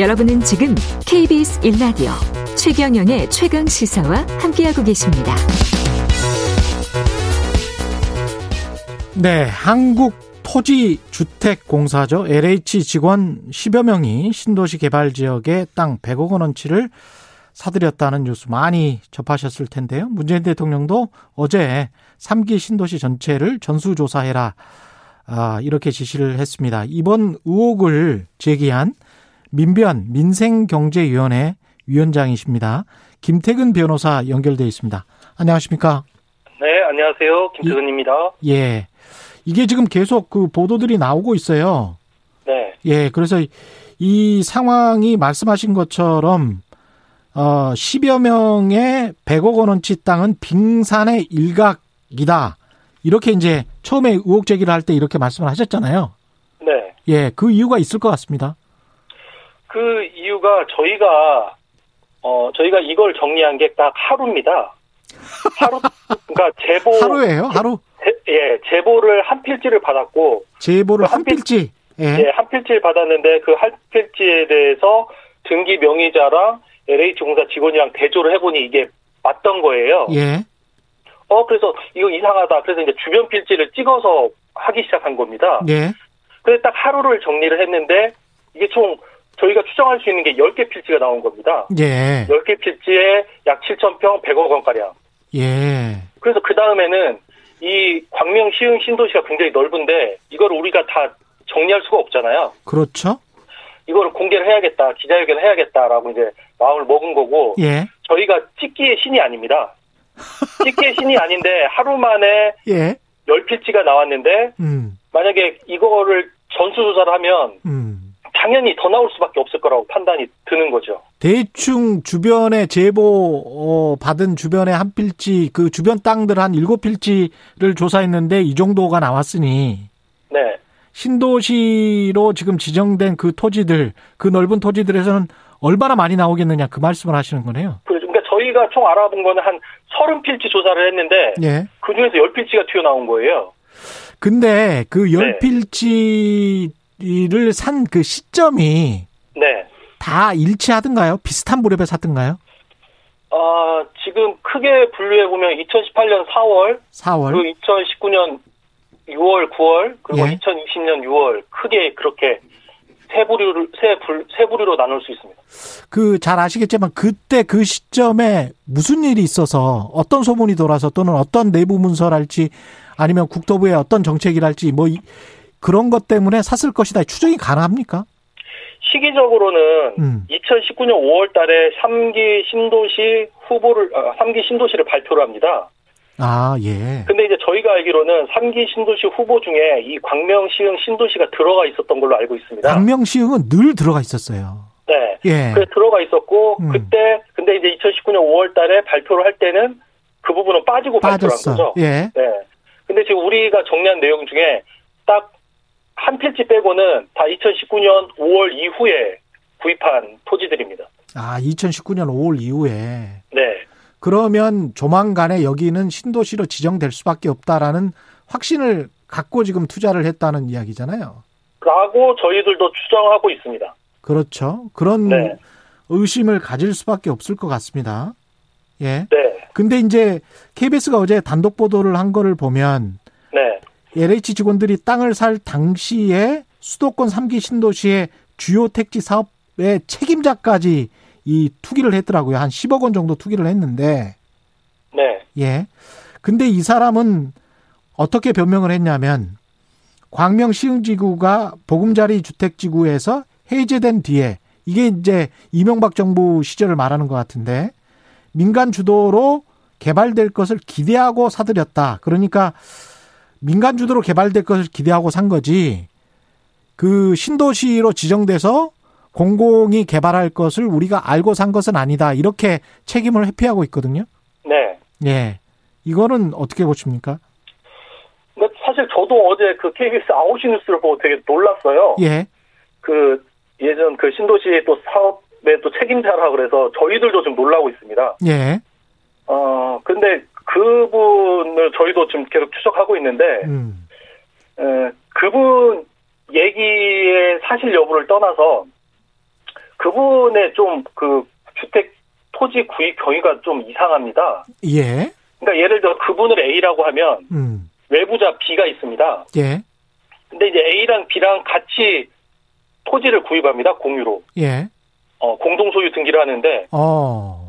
여러분은 지금 KBS 1라디오 최경영의 최강 시사와 함께하고 계십니다. 네, 한국 토지 주택 공사죠. LH 직원 10여 명이 신도시 개발 지역에 땅 100억 원어치를 사들였다는 뉴스 많이 접하셨을 텐데요. 문재인 대통령도 어제 3기 신도시 전체를 전수조사해라. 아, 이렇게 지시를 했습니다. 이번 의혹을 제기한 민변 민생경제위원회 위원장이십니다. 김태근 변호사 연결돼 있습니다. 안녕하십니까? 네, 안녕하세요. 김태근입니다. 예. 이게 지금 계속 그 보도들이 나오고 있어요. 네. 예, 그래서 이 상황이 말씀하신 것처럼 어 10여 명의 100억 원어치 땅은 빙산의 일각이다. 이렇게 이제 처음에 의혹 제기를 할 때 이렇게 말씀을 하셨잖아요. 네. 예, 그 이유가 있을 것 같습니다. 그 이유가 저희가 어 저희가 이걸 정리한 게 딱 하루입니다. 하루 그러니까 제보 하루예요, 하루. 제, 예, 제보를 한 필지를 받았고 제보를 그한한 필- 필지. 예. 예, 한 필지를 받았는데 그 한 필지에 대해서 등기 명의자랑 LH 공사 직원이랑 대조를 해보니 이게 맞던 거예요. 예. 어 그래서 이거 이상하다. 그래서 이제 주변 필지를 찍어서 하기 시작한 겁니다. 예. 그래서 딱 하루를 정리를 했는데 이게 총 저희가 추정할 수 있는 게 10개 필지가 나온 겁니다. 예. 10개 필지에 약 7,000평 100억 원가량. 예. 그래서 그 다음에는 이 광명 시흥 신도시가 굉장히 넓은데 이걸 우리가 다 정리할 수가 없잖아요. 그렇죠? 이거를 공개를 해야겠다, 기자회견을 해야겠다라고 이제 마음을 먹은 거고 예. 저희가 찍기의 신이 아닙니다. 찍기의 신이 아닌데 하루 만에 예. 10필지가 나왔는데 음. 만약에 이거를 전수조사를 하면 음. 당연히 더 나올 수밖에 없을 거라고 판단이 드는 거죠. 대충 주변에 제보 어, 받은 주변에 한 필지 그 주변 땅들 한 일곱 필지를 조사했는데 이 정도가 나왔으니 네. 신도시로 지금 지정된 그 토지들 그 넓은 토지들에서는 얼마나 많이 나오겠느냐 그 말씀을 하시는 거네요. 그러니까 저희가 총 알아본 거는 한 30필지 조사를 했는데 예. 그 중에서 10필지가 튀어나온 거예요. 근데 그열 네. 필지 를 산 그 시점이 네. 다 일치하던가요? 비슷한 무렵에 샀던가요? 아, 지금 크게 분류해 보면 2018년 4월, 4월. 그리고 2019년 6월, 9월, 그리고 예. 2020년 6월 크게 그렇게 세 부류를 세, 불, 세 부류로 나눌 수 있습니다. 그 잘 아시겠지만 그때 그 시점에 무슨 일이 있어서 어떤 소문이 돌아서 또는 어떤 내부 문서랄지 아니면 국토부의 어떤 정책이랄지 뭐 이- 그런 것 때문에 샀을 것이다 추정이 가능합니까? 시기적으로는 음. 2019년 5월 달에 3기 신도시 후보를, 아, 3기 신도시를 발표를 합니다. 아 예. 근데 이제 저희가 알기로는 3기 신도시 후보 중에 이 광명시흥 신도시가 들어가 있었던 걸로 알고 있습니다. 광명시흥은 늘 들어가 있었어요. 네. 예. 그래 들어가 있었고 음. 그때 근데 이제 2019년 5월 달에 발표를 할 때는 그 부분은 빠지고 발표를 한. 거죠. 예. 네. 근데 지금 우리가 정리한 내용 중에 딱 한 필지 빼고는 다 2019년 5월 이후에 구입한 토지들입니다. 아 2019년 5월 이후에 네. 그러면 조만간에 여기는 신도시로 지정될 수밖에 없다라는 확신을 갖고 지금 투자를 했다는 이야기잖아요. 라고 저희들도 추정하고 있습니다. 그렇죠. 그런 네. 의심을 가질 수밖에 없을 것 같습니다. 예. 네. 근데 이제 KBS가 어제 단독 보도를 한 거를 보면 네. LH 직원들이 땅을 살 당시에 수도권 3기 신도시의 주요 택지 사업의 책임자까지 이 투기를 했더라고요. 한 10억 원 정도 투기를 했는데 네. 예. 근데 이 사람은 어떻게 변명을 했냐면 광명 시흥지구가 보금자리 주택지구에서 해제된 뒤에 이게 이제 이명박 정부 시절을 말하는 것 같은데 민간 주도로 개발될 것을 기대하고 사들였다. 그러니까 민간 주도로 개발될 것을 기대하고 산 거지. 그 신도시로 지정돼서 공공이 개발할 것을 우리가 알고 산 것은 아니다. 이렇게 책임을 회피하고 있거든요. 네. 예. 이거는 어떻게 보십니까? 사실 저도 어제 그 KBS 아웃시 뉴스를 보고 되게 놀랐어요. 예. 그 예전 그 신도시의 또 사업의 또 책임자라 그래서 저희들도 좀 놀라고 있습니다. 예. 어 근데 그분을 저희도 지금 계속 추적하고 있는데 음. 에, 그분 얘기의 사실 여부를 떠나서 그분의 좀 그 주택 토지 구입 경위가 좀 이상합니다. 예. 그러니까 예를 들어 그분을 A라고 하면 음. 외부자 B가 있습니다. 예. 근데 이제 A랑 B랑 같이 토지를 구입합니다. 공유로. 예. 어, 공동 소유 등기를 하는데 어.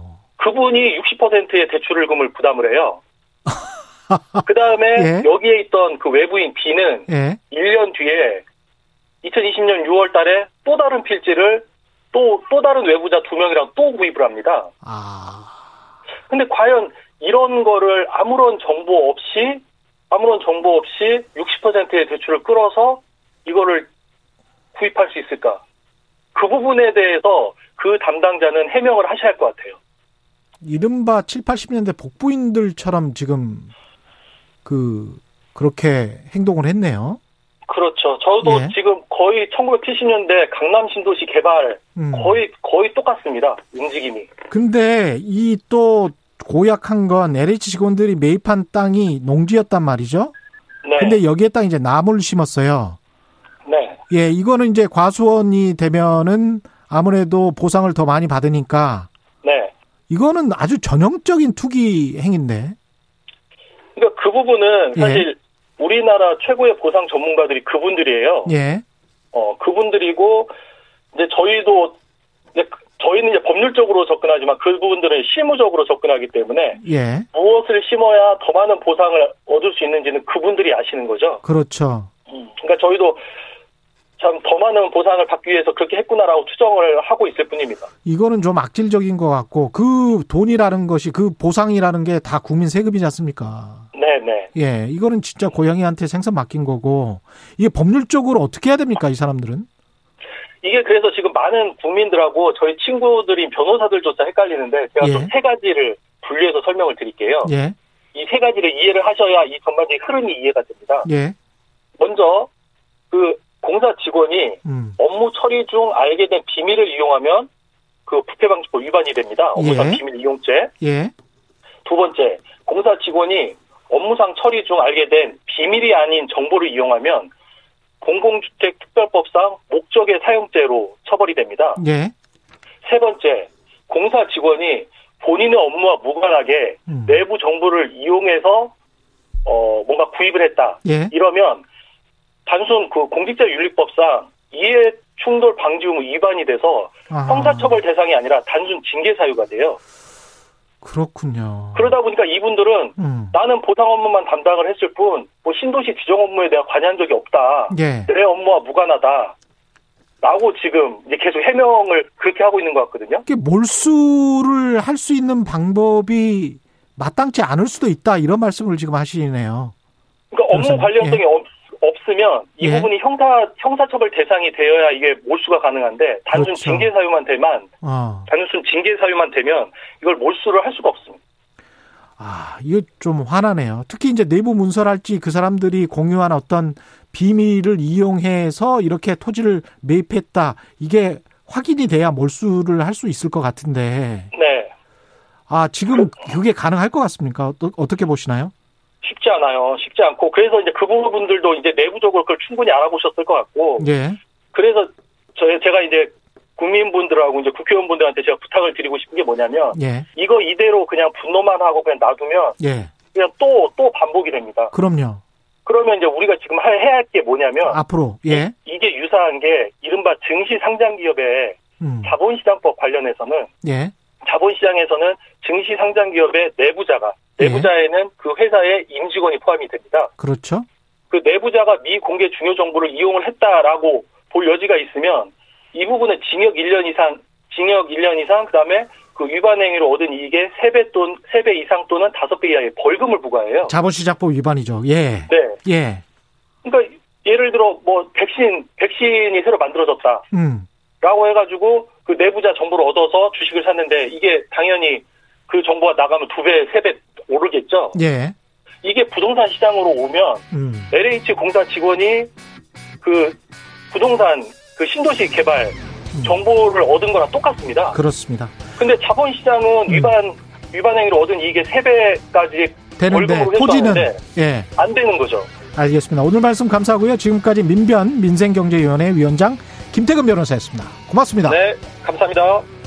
그분이 60%의 대출금을 부담을 해요. 그 다음에 예. 여기에 있던 그 외부인 B는 예. 1년 뒤에 2020년 6월 달에 또 다른 필지를 또, 또 다른 외부자 두 명이랑 또 구입을 합니다. 아. 근데 과연 이런 거를 아무런 정보 없이, 아무런 정보 없이 60%의 대출을 끌어서 이거를 구입할 수 있을까? 그 부분에 대해서 그 담당자는 해명을 하셔야 할 것 같아요. 이른바 7, 80년대 복부인들처럼 지금 그 그렇게 행동을 했네요. 그렇죠. 저도 예. 지금 거의 1970년대 강남 신도시 개발 음. 거의, 거의 똑같습니다. 움직임이. 근데 이 또 고약한 건 LH 직원들이 매입한 땅이 농지였단 말이죠. 네. 근데 여기에다 이제 나무를 심었어요. 네. 예, 이거는 이제 과수원이 되면은 아무래도 보상을 더 많이 받으니까 네. 이거는 아주 전형적인 투기 행인데. 그러니까 그 부분은 예. 사실 우리나라 최고의 보상 전문가들이 그분들이에요. 예. 어, 그분들이고, 이제 저희도, 이제 그- 저희는 이제 법률적으로 접근하지만 그 부분들은 실무적으로 접근하기 때문에 예. 무엇을 심어야 더 많은 보상을 얻을 수 있는지는 그분들이 아시는 거죠. 그렇죠. 음, 그러니까 저희도 참 더 많은 보상을 받기 위해서 그렇게 했구나라고 추정을 하고 있을 뿐입니다. 이거는 좀 악질적인 것 같고 그 돈이라는 것이 그 보상이라는 게 다 국민 세금이지 않습니까? 네네. 예, 이거는 진짜 고양이한테 생선 맡긴 거고 이게 법률적으로 어떻게 해야 됩니까 이 사람들은? 이게 그래서 지금 많은 국민들하고 저희 친구들인 변호사들조차 헷갈리는데 제가 예. 좀세 가지를 분류해서 설명을 드릴게요. 예, 이 세 가지를 이해를 하셔야 이 전반적인 흐름이 이해가 됩니다. 예, 먼저 그 공사 직원이 음, 업무 처리 중 알게 된 비밀을 이용하면 그 부패방지법 위반이 됩니다. 업무상 예. 비밀 이용죄. 예, 두 번째, 공사 직원이 업무상 처리 중 알게 된 비밀이 아닌 정보를 이용하면 공공주택 특별법상 목적의 사용죄로 처벌이 됩니다. 예, 세 번째, 공사 직원이 본인의 업무와 무관하게 음, 내부 정보를 이용해서 어 뭔가 구입을 했다. 예, 이러면 단순 그 공직자윤리법상 이해 충돌 방지 의무 위반이 돼서 아하, 형사처벌 대상이 아니라 단순 징계 사유가 돼요. 그렇군요. 그러다 보니까 이분들은 음, 나는 보상 업무만 담당을 했을 뿐, 뭐 신도시 지정 업무에 대한 관여한 적이 없다. 예, 내 업무와 무관하다. 라고 지금 이제 계속 해명을 그렇게 하고 있는 것 같거든요. 이게 몰수를 할 수 있는 방법이 마땅치 않을 수도 있다 이런 말씀을 지금 하시네요. 그러니까 업무 관련성이 없, 없으면 이 예. 부분이 형사, 형사처벌 대상이 되어야 이게 몰수가 가능한데 단순 그렇죠. 징계 사유만 되면, 어, 단순 징계 사유만 되면 이걸 몰수를 할 수가 없습니다. 아, 이거 좀 화나네요. 특히 이제 내부 문서랄지 그 사람들이 공유한 어떤 비밀을 이용해서 이렇게 토지를 매입했다. 이게 확인이 돼야 몰수를 할 수 있을 것 같은데. 네. 아, 지금 그게 가능할 것 같습니까? 어떠- 어떻게 보시나요? 쉽지 않아요. 쉽지 않고. 그래서 이제 그 부분들도 이제 내부적으로 그걸 충분히 알아보셨을 것 같고. 예. 그래서 저 제가 이제 국민분들하고 이제 국회의원분들한테 제가 부탁을 드리고 싶은 게 뭐냐면 예. 이거 이대로 그냥 분노만 하고 그냥 놔두면 예. 그냥 또또 반복이 됩니다. 그럼요. 그러면 이제 우리가 지금 할- 해야 할 게 뭐냐면 앞으로. 예. 이게 유사한 게 이른바 증시 상장 기업의 음. 자본시장법 관련해서는 예. 자본시장에서는 증시 상장 기업의 내부자가 예. 내부자에는 그 회사의 임직원이 포함이 됩니다. 그렇죠. 그 내부자가 미공개 중요 정보를 이용을 했다라고 볼 여지가 있으면 이 부분은 징역 1년 이상, 징역 1년 이상, 그 다음에 그 위반 행위로 얻은 이익의 3배 또는 3배 이상 또는 5배 이하의 벌금을 부과해요. 자본시장법 위반이죠. 예. 네. 예. 그러니까 예를 들어 뭐 백신, 백신이 새로 만들어졌다. 음. 라고 해가지고 그 내부자 정보를 얻어서 주식을 샀는데 이게 당연히 그 정보가 나가면 두 배, 세배 오르겠죠. 예. 이게 부동산 시장으로 오면 음. LH 공사 직원이 그 부동산 그 신도시 개발 음. 정보를 얻은 거랑 똑같습니다. 그렇습니다. 근데 자본 시장은 음. 위반 위반 행위로 얻은 이익의 세 배까지 되는데 월급으로 토지는 예. 안 되는 거죠. 알겠습니다. 오늘 말씀 감사하고요. 지금까지 민변 민생경제위원회 위원장 김태근 변호사였습니다. 고맙습니다. 네, 감사합니다.